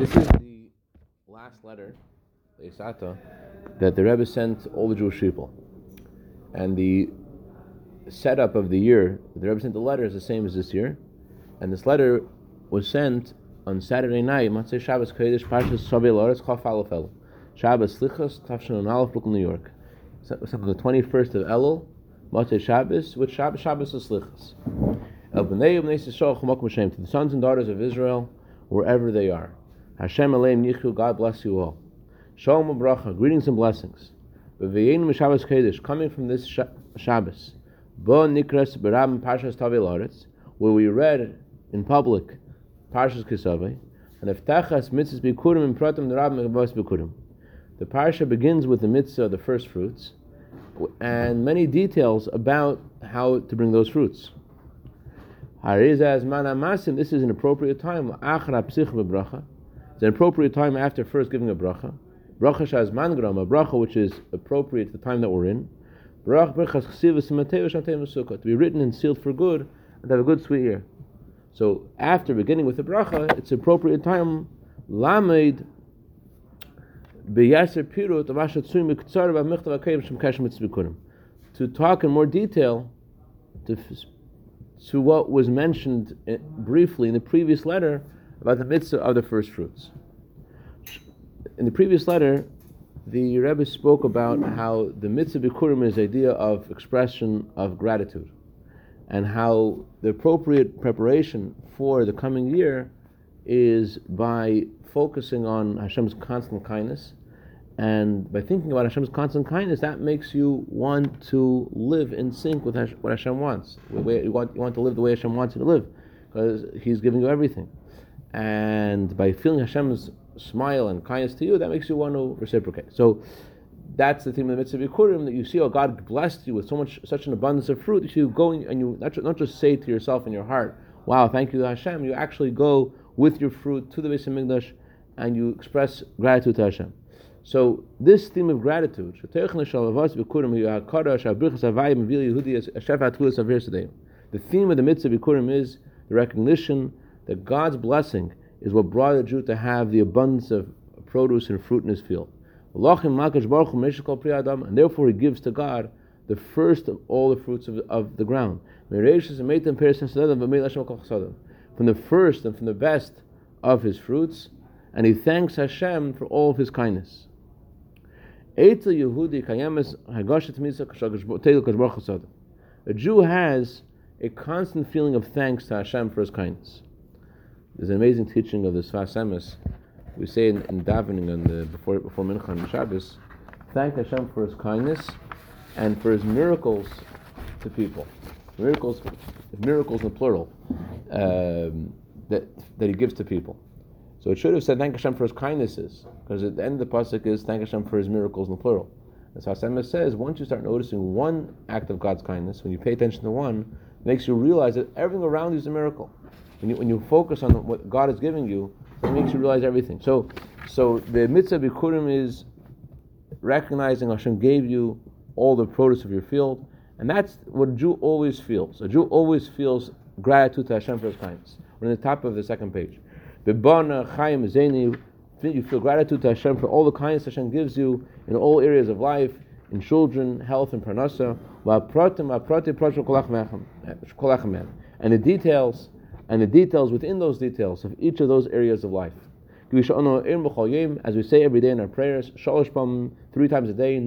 This is the last letter, the Isata, that the Rebbe sent all the Jewish people. And the setup of the year, the Rebbe sent the letter is the same as this year. And this letter was sent on Saturday night, Matzah Shabbos Kodesh Parshas Shabbat Loretz Chaf Aleph Shabbos Slichos Tafshin Aleph Brooklyn, New York. Something the 21st of Elul, Matzah Shabbos, which Shabbos, Shabbos is Slichos. To the sons and daughters of Israel, wherever they are. Hashem Aleim Yichu, God bless you all. Shalom Bracha, greetings and blessings. V'yein M'Shabbos Kodesh, coming from this Shabbos. Bo Nikras B'Rabim Parshas Tavi Loretz, where we read in public Parshas Ki Savo, and Eftachas Mitzvahs Bikurim and Pratim Nerabim Mekavos Bikurim. The parsha begins with the mitzvah of the first fruits, and many details about how to bring those fruits. This is an appropriate time. An appropriate time after first giving a bracha. Bracha shaz mangram, a bracha which is appropriate to the time that we're in. To be written and sealed for good and to have a good sweet ear. So after beginning with the bracha, it's appropriate time. Lamed to talk in more detail to to what was mentioned eh, briefly in the previous letter about the mitzvah of the first fruits. In the previous letter, the Rebbe spoke about how the mitzvah bikurim is the idea of expression of gratitude, and how the appropriate preparation for the coming year is by focusing on Hashem's constant kindness and by thinking about Hashem's constant kindness, that makes you want to live in sync with what Hashem wants. You want, you want to live the way Hashem wants you to live, because He's giving you everything. And by feeling Hashem's smile and kindness to you, that makes you want to reciprocate. So that's the theme of the mitzvah Bikurim, that you see, oh, God blessed you with so much, such an abundance of fruit. You go and you not, not just say to yourself in your heart, wow, thank you Hashem. You actually go with your fruit to the Beis Hamikdash and you express gratitude to Hashem. So this theme of gratitude, the theme of the mitzvah bikurim is the recognition that God's blessing is what brought a Jew to have the abundance of produce and fruit in his field. And therefore he gives to God the first of all the fruits of, of the ground. From the first and from the best of his fruits, and he thanks Hashem for all of his kindness. A Jew has a constant feeling of thanks to Hashem for His kindness. There's an amazing teaching of the Sfas Emes. We say in, in davening on the before before Mincha and Shabbos, thank Hashem for His kindness and for His miracles to people. Miracles, miracles in the plural, um, that that He gives to people. So it should have said thank Hashem for His kindnesses, because at the end of the pasuk is thank Hashem for His miracles in the plural. As Hashem says, once you start noticing one act of God's kindness, when you pay attention to one, makes you realize that everything around you is a miracle. When you, when you focus on what God is giving you, it makes you realize everything. So, so the mitzvah bikurim is recognizing Hashem gave you all the produce of your field, and that's what a Jew always feels. A Jew always feels gratitude to Hashem for His kindness. We're in the top of the second page. Bibana Chaim Zeni, you feel gratitude to Hashem for all the kindness Hashem gives you in all areas of life, in children, health, and parnasa. Eh, and the details, and the details within those details of each of those areas of life. As we say every day in our prayers, three times a day.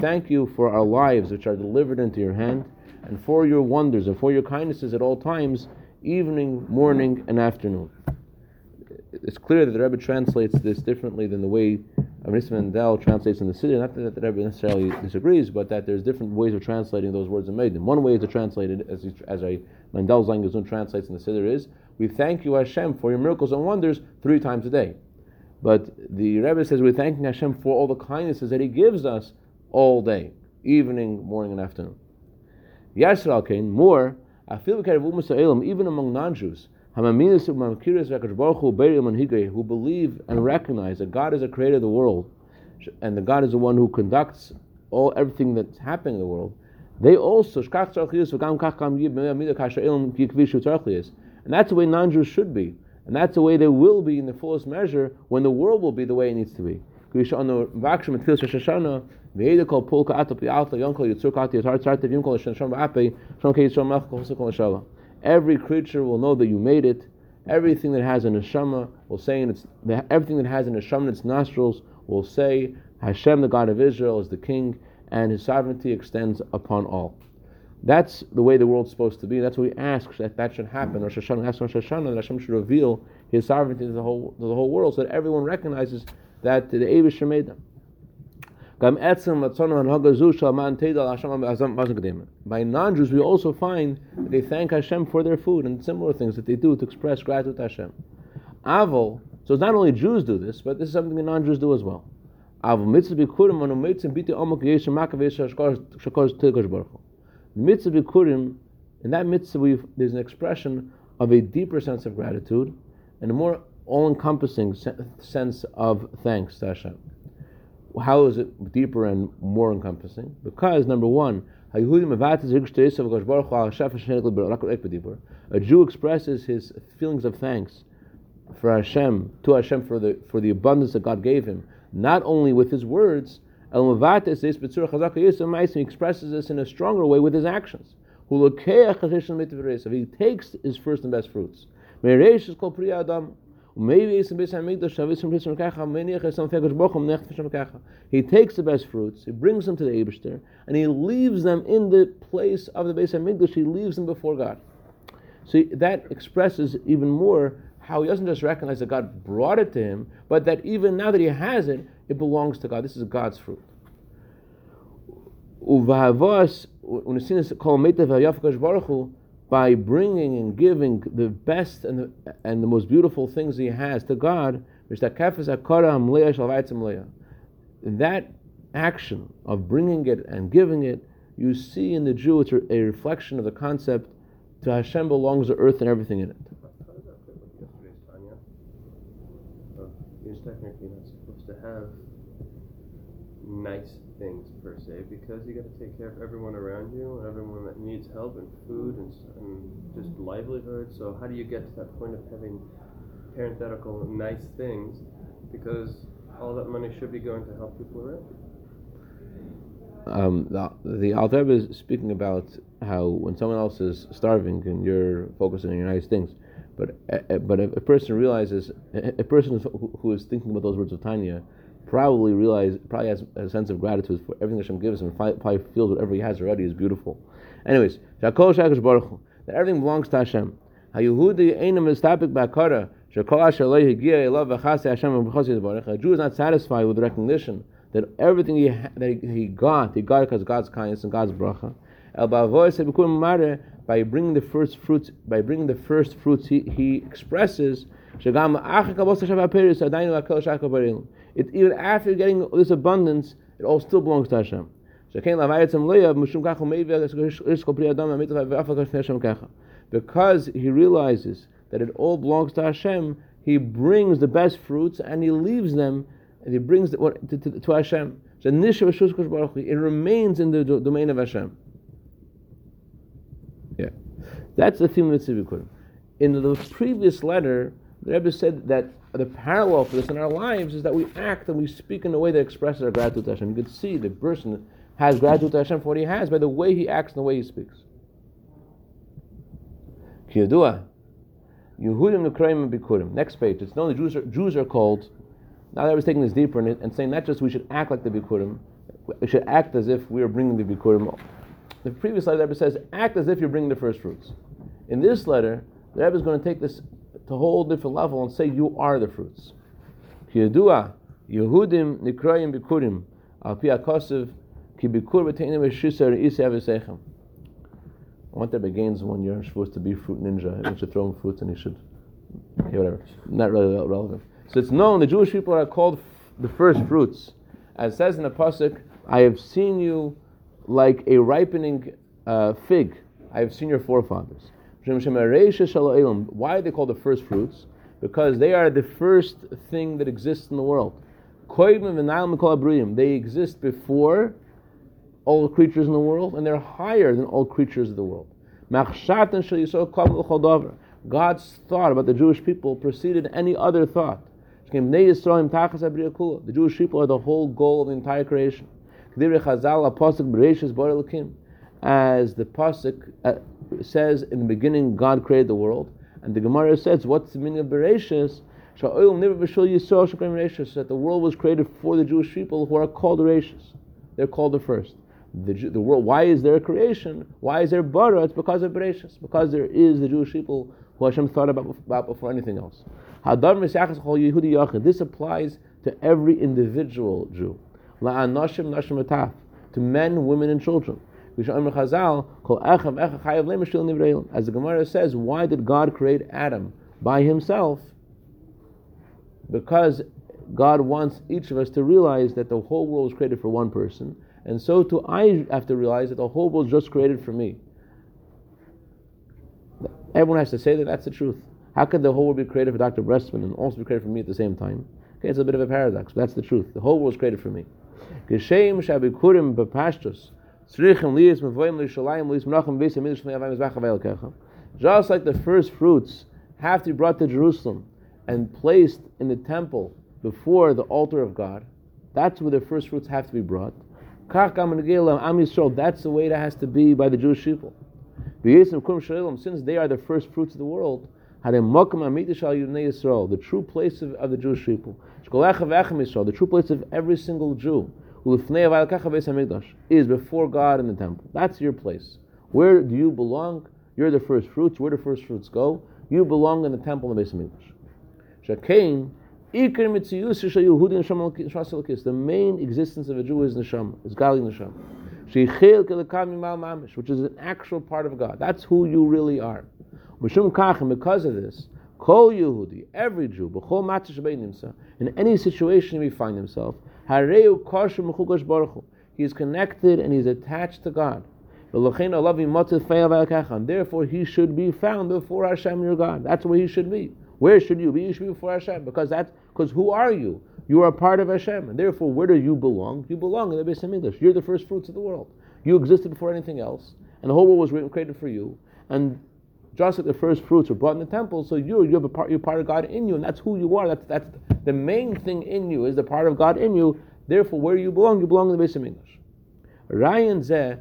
Thank you for our lives which are delivered into your hand and for your wonders and for your kindnesses at all times, evening, morning, and afternoon. It's clear that the Rebbe translates this differently than the way Arisman Mendel translates in the Siddur. Not that the Rebbe necessarily disagrees, but that there's different ways of translating those words in Maiden. One way to translate it, as, as a Mendel Zangazun translates in the Siddur, is We thank you, Hashem, for your miracles and wonders three times a day. But the Rebbe says we're thanking Hashem for all the kindnesses that He gives us all day, evening, morning, and afternoon. Yasser al more, even among who believe and recognize that God is the creator of the world, and that God is the one who conducts all everything that's happening in the world, they also, and that's the way non-Jews should be. And that's the way they will be in the fullest measure when the world will be the way it needs to be. Every creature will know that you made it. Everything that has a neshama will say in its everything that has a neshama in its nostrils will say Hashem, the God of Israel, is the King, and His sovereignty extends upon all. That's the way the world's supposed to be. That's what we ask that that should happen. Rosh Hashanah Rosh Hashanah that Hashem should reveal His sovereignty to the whole to the whole world, so that everyone recognizes that the Eibishter made them. By non-Jews, we also find that they thank Hashem for their food and similar things that they do to express gratitude to Hashem. Avol, so it's not only Jews do this, but this is something that non-Jews do as well. Avol mitzvah bikurim mitzvah in that mitzvah there's an expression of a deeper sense of gratitude and a more all-encompassing sense of thanks to Hashem. How is it deeper and more encompassing? Because number one, a Jew expresses his feelings of thanks for Hashem, to Hashem for the for the abundance that God gave him, not only with his words, he expresses this in a stronger way with his actions. He takes his first and best fruits. He takes the best fruits, he brings them to the Eibishter, and he leaves them in the place of the Beis Hamikdash. He leaves them before God. See, that expresses even more how he doesn't just recognize that God brought it to him, but that even now that he has it, it belongs to God. This is God's fruit by bringing and giving the best and the, and the most beautiful things he has to God, that action of bringing it and giving it, you see in the Jew, it's a reflection of the concept to Hashem belongs the earth and everything in it. Technically not supposed to have nice things per se because you got to take care of everyone around you everyone that needs help and food and, and just livelihood. So how do you get to that point of having parenthetical nice things because all that money should be going to help people around? Um, the the Alter is speaking about how when someone else is starving and you're focusing on your nice things, but uh, but a person realizes a person who is thinking about those words of Tanya probably realize, probably has a sense of gratitude for everything Hashem gives him, probably feels whatever he has already is beautiful. Anyways, that everything belongs to Hashem. A Jew is not satisfied with recognition that everything he, that he got, he got because God's kindness and God's bracha. By bringing the first fruits, by bringing the first fruits, he, he expresses it, even after getting this abundance, it all still belongs to Hashem. Because he realizes that it all belongs to Hashem, he brings the best fruits and he leaves them and he brings the, what, to, to, to, Hashem. It remains in the domain of Hashem. Yeah, that's the theme of the Tzivikurim. In the previous letter, the Rebbe said that the parallel for this in our lives is that we act and we speak in a way that expresses our gratitude to Hashem. You can see the person has gratitude to Hashem for what he has by the way he acts and the way he speaks. Yehudim. Next page. It's known the Jews are, Jews are called. Now that I was taking this deeper and, and saying not just we should act like the Bikurim, we should act as if we are bringing the Bikurim. The previous letter, the Rebbe says, act as if you're bringing the first fruits. In this letter, the Rebbe is going to take this to a whole different level and say you are the fruits. Yehudim nikrayim bikurim al pi ki bikur b'teinim. I want that begins when you're supposed to be fruit ninja. You should throw him fruits and he should, okay, whatever. Not really relevant. So it's known the Jewish people are called the first fruits. As it says in the pasuk, I have seen you like a ripening uh, fig. I have seen your forefathers. Why are they called the first fruits? Because they are the first thing that exists in the world. They exist before all creatures in the world, and they're higher than all creatures of the world. God's thought about the Jewish people preceded any other thought. The Jewish people are the whole goal of the entire creation. As the pasuk uh, says in the beginning, God created the world, and the Gemara says, "What's the meaning of Bereshis?" That the world was created for the Jewish people who are called Bereshis. They're called the first. The, the world. Why is there a creation? Why is there bara? It's because of Bereshis. Because there is the Jewish people who Hashem thought about, about before anything else. This applies to every individual Jew. To men, women, and children. As the Gemara says, why did God create Adam by himself? Because God wants each of us to realize that the whole world was created for one person, and so too I have to realize that the whole world was just created for me. Everyone has to say that that's the truth. How could the whole world be created for Dr. Bressman and also be created for me at the same time? Okay, it's a bit of a paradox, but that's the truth. The whole world was created for me. Just like the first fruits have to be brought to Jerusalem and placed in the temple before the altar of God, that's where the first fruits have to be brought. That's the way that has to be by the Jewish people. Since they are the first fruits of the world, the true place of, of the Jewish people, the true place of every single Jew, is before God in the temple. That's your place. Where do you belong? You're the first fruits. Where do first fruits go? You belong in the temple of the Beis Hamikdash. The main existence of a Jew is neshama, is Gali neshama, which is an actual part of God. That's who you really are. Because of this, every Jew, in any situation he find himself, he is connected and he is attached to God. Therefore, he should be found before Hashem, your God. That's where he should be. Where should you be? You should be before Hashem because that's because who are you? You are a part of Hashem, and therefore, where do you belong? You belong in the Beis Hamikdash. You're the first fruits of the world. You existed before anything else, and the whole world was created for you. And just like the first fruits were brought in the temple, so you you have a part you're part of God in you, and that's who you are. That's that's the main thing in you is the part of God in you. Therefore, where you belong, you belong in the Beis Hamikdash. Ryan zeh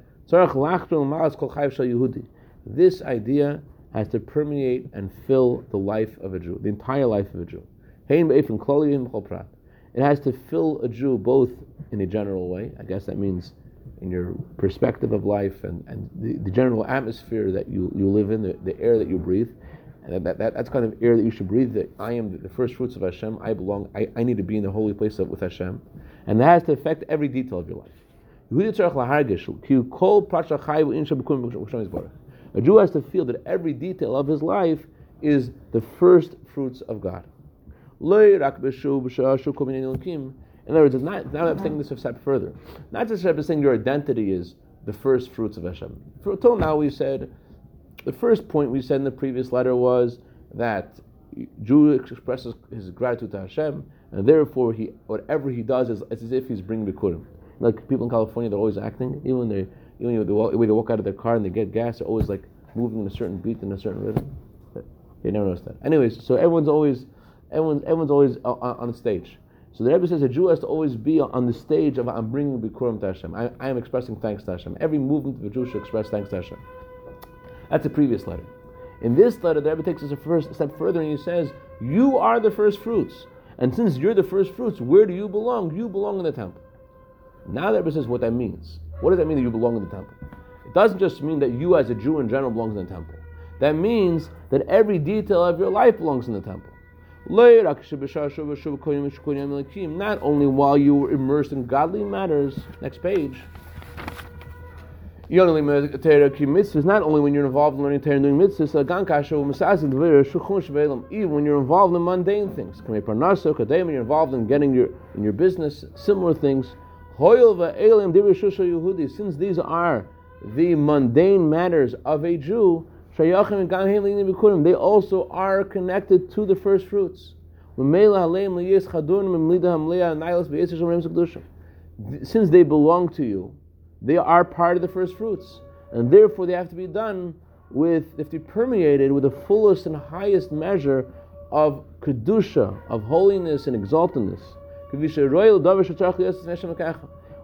This idea has to permeate and fill the life of a Jew, the entire life of a Jew. It has to fill a Jew both in a general way, I guess that means in your perspective of life and, and the, the general atmosphere that you, you live in, the, the air that you breathe. And that, that, that's kind of air that you should breathe. That I am the first fruits of Hashem. I belong. I, I need to be in the holy place of, with Hashem, and that has to affect every detail of your life. A Jew has to feel that every detail of his life is the first fruits of God. In other words, not, now I'm taking this a step further. Not just Rebbe saying your identity is the first fruits of Hashem. For, until now, we said the first point we said in the previous letter was that Jew expresses his gratitude to Hashem, and therefore he whatever he does is it's as if he's bringing bikurim. Like people in California, they're always acting, even they even they walk, when they walk out of their car and they get gas, they're always like moving in a certain beat in a certain rhythm. They never noticed that. Anyways, so everyone's always everyone's everyone's always on, on stage. So the Rebbe says a Jew has to always be on the stage of I'm bringing Bikurim to Hashem. I, I, am expressing thanks to Hashem. Every movement of a Jew should express thanks to Hashem. That's the previous letter. In this letter, the Rebbe takes us a first step further and he says, You are the first fruits. And since you're the first fruits, where do you belong? You belong in the temple. Now the Rebbe says what that means. What does that mean that you belong in the temple? It doesn't just mean that you as a Jew in general belongs in the temple. That means that every detail of your life belongs in the temple. Not only while you were immersed in godly matters, next page. Not only when you're involved in learning Torah and doing mitzvahs, even when you're involved in mundane things. When you're involved in getting your in your business, similar things. Since these are the mundane matters of a Jew, they also are connected to the first fruits. Since they belong to you, they are part of the first fruits, and therefore they have to be done with, if they have to permeated with the fullest and highest measure of kedusha, of holiness and exaltedness.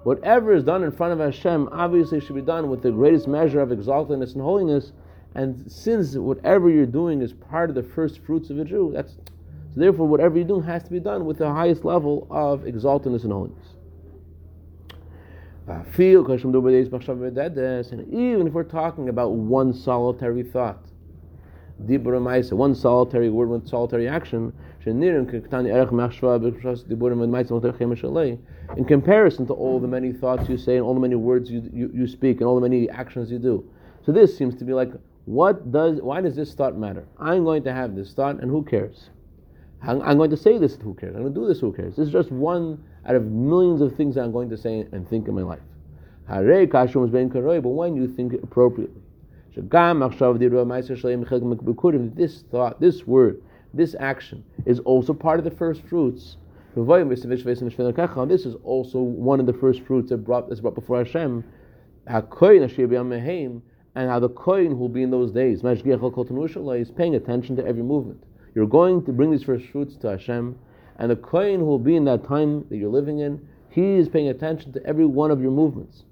Whatever is done in front of Hashem obviously should be done with the greatest measure of exaltedness and holiness. And since whatever you're doing is part of the first fruits of a Jew, that's so therefore whatever you're doing has to be done with the highest level of exaltedness and holiness. Uh, and even if we're talking about one solitary thought, one solitary word one solitary action, in comparison to all the many thoughts you say and all the many words you, you, you speak and all the many actions you do. So this seems to be like, what does, why does this thought matter? I'm going to have this thought and who cares? I'm, I'm going to say this, who cares? I'm going to do this, who cares? This is just one out of millions of things that I'm going to say and think in my life. But when you think appropriately, this thought, this word, this action is also part of the first fruits. This is also one of the first fruits that brought that's brought before Hashem. And how the kohen will be in those days. is paying attention to every movement. You're going to bring these first fruits to Hashem, and the who will be in that time that you're living in, he is paying attention to every one of your movements.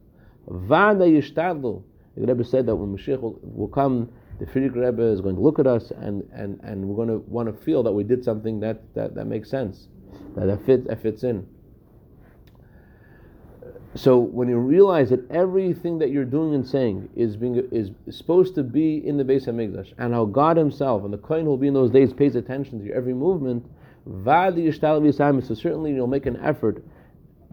Vada yishtadlu. The Rebbe said that when Mashiach will, will come, the Frierdiker Rebbe is going to look at us and, and, and we're going to want to feel that we did something that, that, that makes sense, that, that, fit, that fits in. So when you realize that everything that you're doing and saying is being is supposed to be in the Beis Hamikdash, and how God Himself and the Kohen who will be in those days pays attention to your every movement, so certainly you'll make an effort,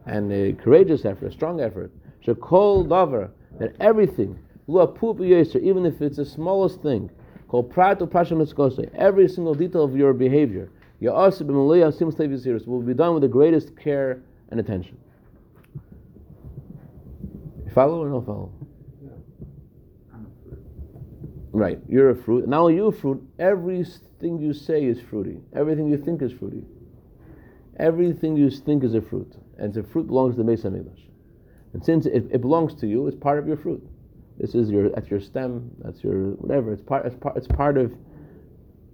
and a courageous effort, a strong effort, Shekol davar, that everything, even if it's the smallest thing, every single detail of your behavior, will be done with the greatest care and attention. Follow or no follow? Right, you're a fruit. Not only you a fruit, everything you say is fruity. Everything you think is fruity. Everything you think is a fruit. And the fruit belongs to the Beis HaMikdash. And since it, it, belongs to you, it's part of your fruit. This is your that's your stem, that's your whatever. It's part it's part it's part of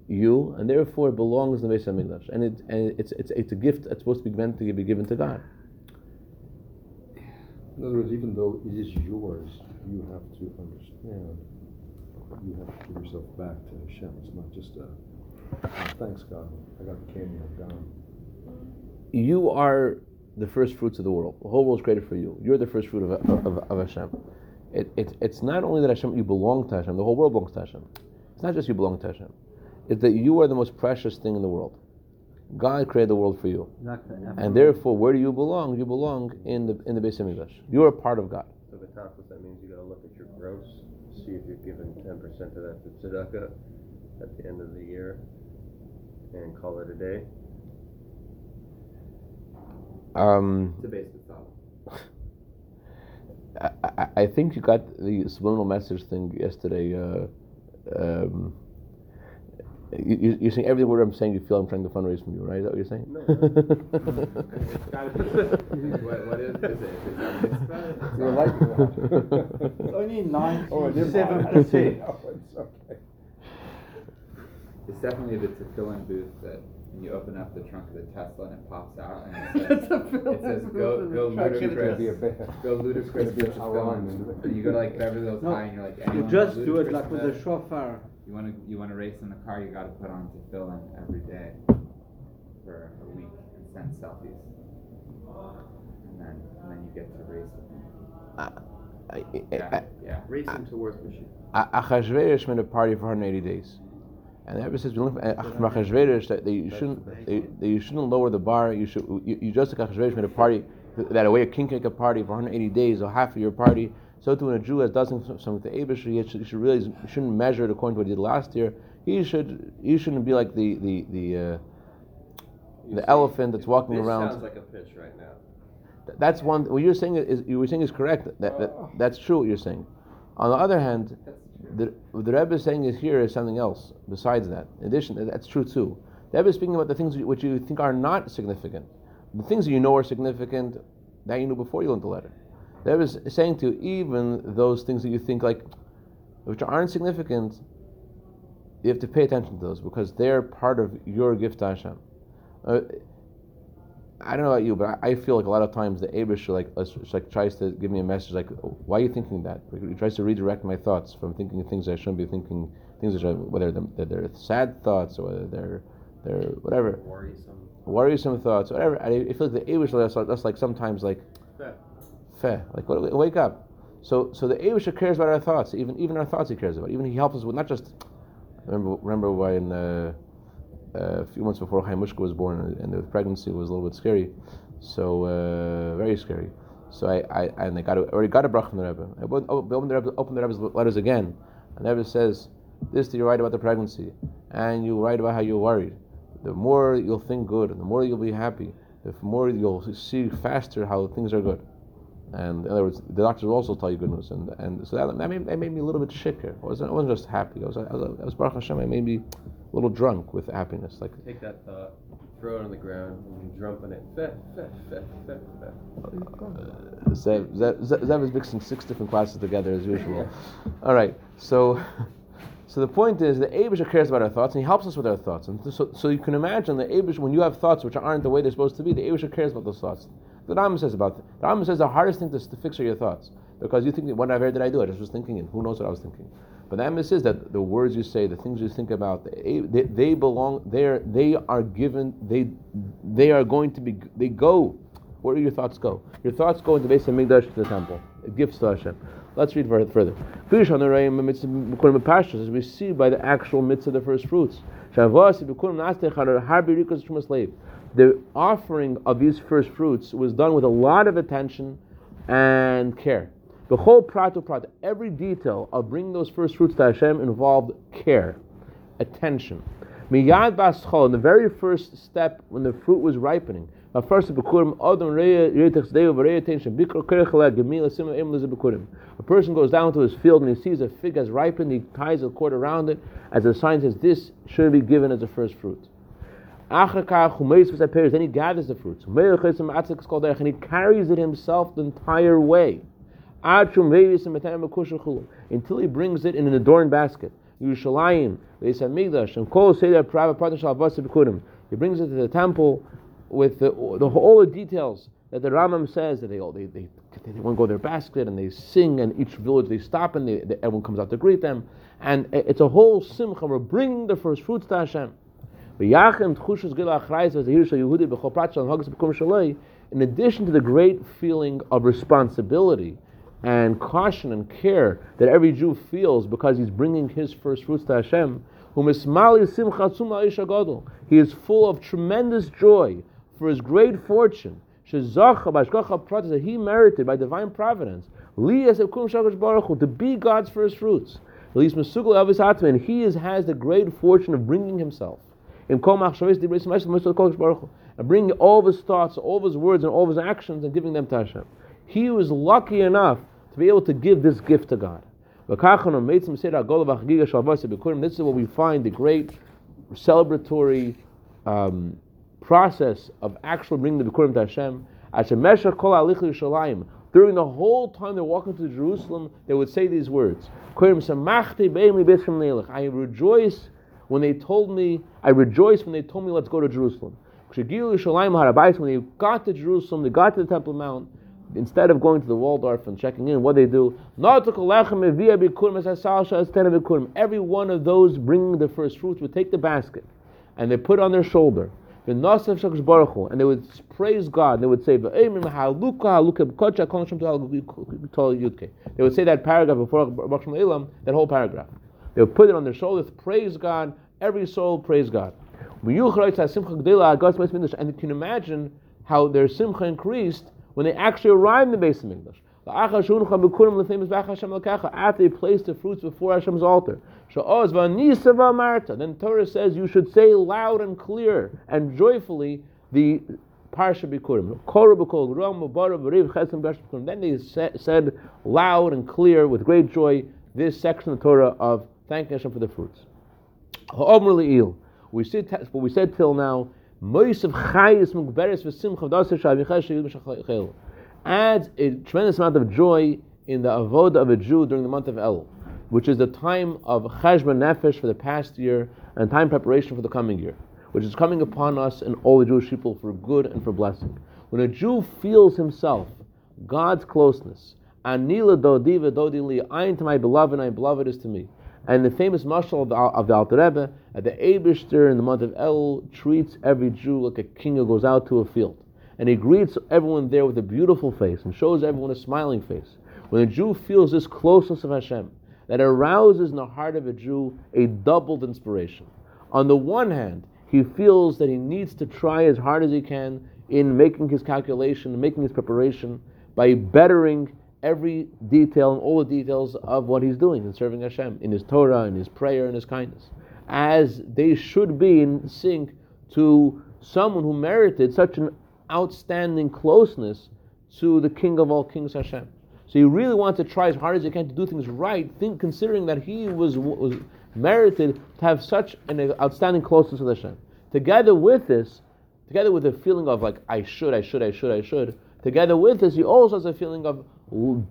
you, and therefore it belongs to the Beis Hamikdash. And it and it's it's it's a gift that's supposed to be meant to be given to God. In other words, even though it is yours, you have to understand. You have to give yourself back to Hashem. It's not just a oh, thanks God, I got the candy, I'm gone. You are the first fruits of the world. The whole world is created for you. You're the first fruit of, of, of, Hashem. It, it, it's not only that Hashem, you belong to Hashem, the whole world belongs to Hashem. It's not just you belong to Hashem. It's that you are the most precious thing in the world. God created the world for you. And therefore, where do you belong? You belong in the in the Beis Hamikdash. You are a part of God. So the Tachlis, that means you got to look at your gross, see if you're giving 10% of that to tzedakah at the end of the year, and call it a day. Um, Debate I, I think you got the subliminal message thing yesterday. Uh, um, you, you're saying every word I'm saying, you feel I'm trying to fundraise from you, right? Is that what you're saying? No. what, what is, is it? Is it You're like It's only nine Oh, it is seven fine. percent. Oh, it's okay. It's definitely the tefillin booth that when you open up the trunk of the Tesla and it pops out and it says, it says go go Actually, it's gonna be a ludicrous bad. go ludicrous It's gonna be with a tefillin. Haran. And you go to like Beverly Hills No, High and you're like You anyone just with do it ludicrous like with the vest, shofar. You want to you want to race in the car, you got to put on tefillin every day for a week and send selfies, and then and then you get to race with me. I, Yeah, I, yeah. Racing towards Mashiach. I, Achashverosh made a party for 180 days. And the Rebbe says, we learn uh, from Achashverosh that they, you shouldn't, they, they, you shouldn't lower the bar. You should, you, you just like Achashverosh made a party, that a way a king can make a party for 180 days or half of your party. So too when a Jew has done something to Abish, he should, realize, you shouldn't measure it according to what he did last year. He should, he shouldn't be like the, the, the, uh, the elephant that's walking around. sounds like a pitch right now. Th- That's one. What you're saying is you were saying is correct. That, that that's true. What you're saying. On the other hand, the what the Rebbe is saying is here is something else besides that. In addition, that's true too. The Rebbe is speaking about the things which you think are not significant. The things that you know are significant that you knew before you learned the letter. Rebbe is saying to you, even those things that you think like, which aren't significant, you have to pay attention to those because they're part of your gift to Hashem. Uh, I don't know about you, but I I feel like a lot of times the Abish like uh, like tries to give me a message like, why are you thinking that? He tries to redirect my thoughts from thinking things I shouldn't be thinking, things that whether they're, they're sad thoughts or whether they're they're whatever Worrisome. worrisome thoughts, whatever. I, I feel like the Abish that's, like- that's like sometimes like. Fair, like wake up. So so the Abish cares about our thoughts, even even our thoughts he cares about. Even he helps us with not just remember remember when. Uh, uh, a few months before Chaimushka was born, and- the pregnancy was a little bit scary, so uh, very scary. So I, I and I got a, already got a bracha from the Rebbe. I opened, the Rebbe, opened the Rebbe's letters again, and the Rebbe says, "This you write about the pregnancy, and you write about how you're worried. The more you'll think good, and the more you'll be happy. The more you'll see faster how things are good." And in other words, the doctors will also tell you good news, and and so that, that, made, that made me a little bit shaker. I wasn't, I wasn't just happy. I was, I was, I was Baruch Hashem. I made me a little drunk with happiness. Like Take that thought, throw it on the ground, and you drum on it. Feh, feh, feh, feh, feh. Zev, Zev, Zev Zev is mixing six different classes together as usual. All right, so so the point is the Abish cares about our thoughts and he helps us with our thoughts. And so, so you can imagine the Abish when you have thoughts which aren't the way they're supposed to be, the Abish cares about those thoughts. The Rambam says about it. The Rambam says the hardest thing to, to fix are your thoughts because you think what I did I do? I just was thinking, and who knows what I was thinking. But the Rambam says that the words you say, the things you think about, they, they, belong. They they are given. They they are going to be. They go where do your thoughts go? Your thoughts go into Beis Hamikdash to the temple. It gives to Hashem. Let's read further. further. As we see by the actual mitzvah of the first fruits. The offering of these first fruits was done with a lot of attention and care. The whole prato prato, every detail of bringing those first fruits to Hashem involved care, attention. Miyad baschol, in the very first step when the fruit was ripening, a person goes down to his field and he sees a fig has ripened, he ties a cord around it as a sign says this should be given as a first fruit. Then he gathers the fruits. And he carries it himself the entire way. Until he brings it in an adorned basket. Yerushalayim, Beis Hamikdash, and Kol Seder. He brings it to the temple with the, the all the details that the Rambam says that they all they they, they want go to their basket and they sing and each village they stop and they, they, everyone comes out to greet them and eh, it's a whole simcha. We're bringing the first fruits to Hashem. In addition to the great feeling of responsibility and caution and care that every Jew feels because he's bringing his first fruits to Hashem, he is full of tremendous joy for his great fortune. That he merited by divine providence to be God's first fruits. And he is, has the great fortune of bringing himself and bringing all of his thoughts, all of his words, and all of his actions and giving them to Hashem. He was lucky enough to be able to give this gift to God. This is what we find the great celebratory um, process of actually bringing the Bikurim to Hashem. During the whole time they're walking to Jerusalem, they would say these words. I rejoice when they told me, I rejoiced when they told me, let's go to Jerusalem. When they got to Jerusalem, they got to the Temple Mount, instead of going to the Waldorf and checking in, what they do, every one of those bringing the first fruits would take the basket and they put it on their shoulder. And they would praise God. They would say, They would say that paragraph before that whole paragraph. They would put it on their shoulders, praise God, every soul praise God. And you can imagine how their simcha increased when they actually arrived in the Beis Hamikdash. After they placed the fruits before Hashem's altar. Then Torah says you should say loud and clear and joyfully the Parsha Bikurim. Then they said loud and clear with great joy this section of Torah of thanking Hashem for the fruits. We said, what we said till now, adds a tremendous amount of joy in the avoda of a Jew during the month of Elul, which is the time of cheshbon nefesh for the past year and time preparation for the coming year, which is coming upon us and all the Jewish people for good and for blessing. When a Jew feels himself God's closeness, v'dodi ayin to my beloved, and my beloved is to me. And the famous mashal of the, of the Alter Rebbe, at the Eibishter in the month of Elul, treats every Jew like a king who goes out to a field. And he greets everyone there with a beautiful face and shows everyone a smiling face. When a Jew feels this closeness of Hashem, that arouses in the heart of a Jew a doubled inspiration. On the one hand, he feels that he needs to try as hard as he can in making his calculation, making his preparation, by bettering every detail and all the details of what he's doing in serving Hashem, in his Torah, in his prayer, in his kindness, as they should be in sync to someone who merited such an outstanding closeness to the King of all kings, Hashem. So he really wants to try as hard as he can to do things right, think, considering that he was, was merited to have such an outstanding closeness with Hashem. Together with this, together with the feeling of like, I should, I should, I should, I should, together with this, he also has a feeling of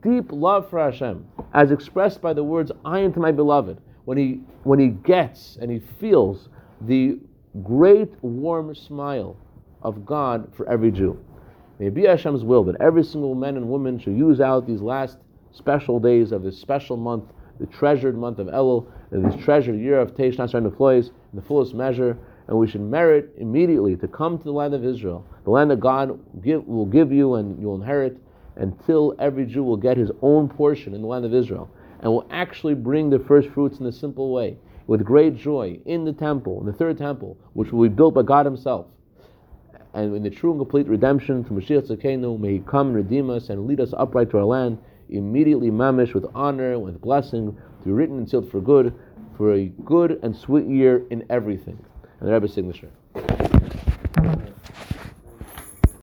deep love for Hashem, as expressed by the words "I am to my beloved." When he when he gets and he feels the great warm smile of God for every Jew. May it be Hashem's will that every single man and woman should use out these last special days of this special month, the treasured month of Elul, and this treasured year of Teish Nasar Neflois in the fullest measure, and we should merit immediately to come to the land of Israel, the land that God give, will give you and you'll inherit, until every Jew will get his own portion in the land of Israel, and will actually bring the first fruits in a simple way, with great joy, in the temple, in the third temple, which will be built by God Himself. And in the true and complete redemption through Mashiach Tzidkeinu, may He come and redeem us and lead us upright to our land, immediately mamish with honor, with blessing, to be written and sealed for good, for a good and sweet year in everything. And the Rebbe's signature.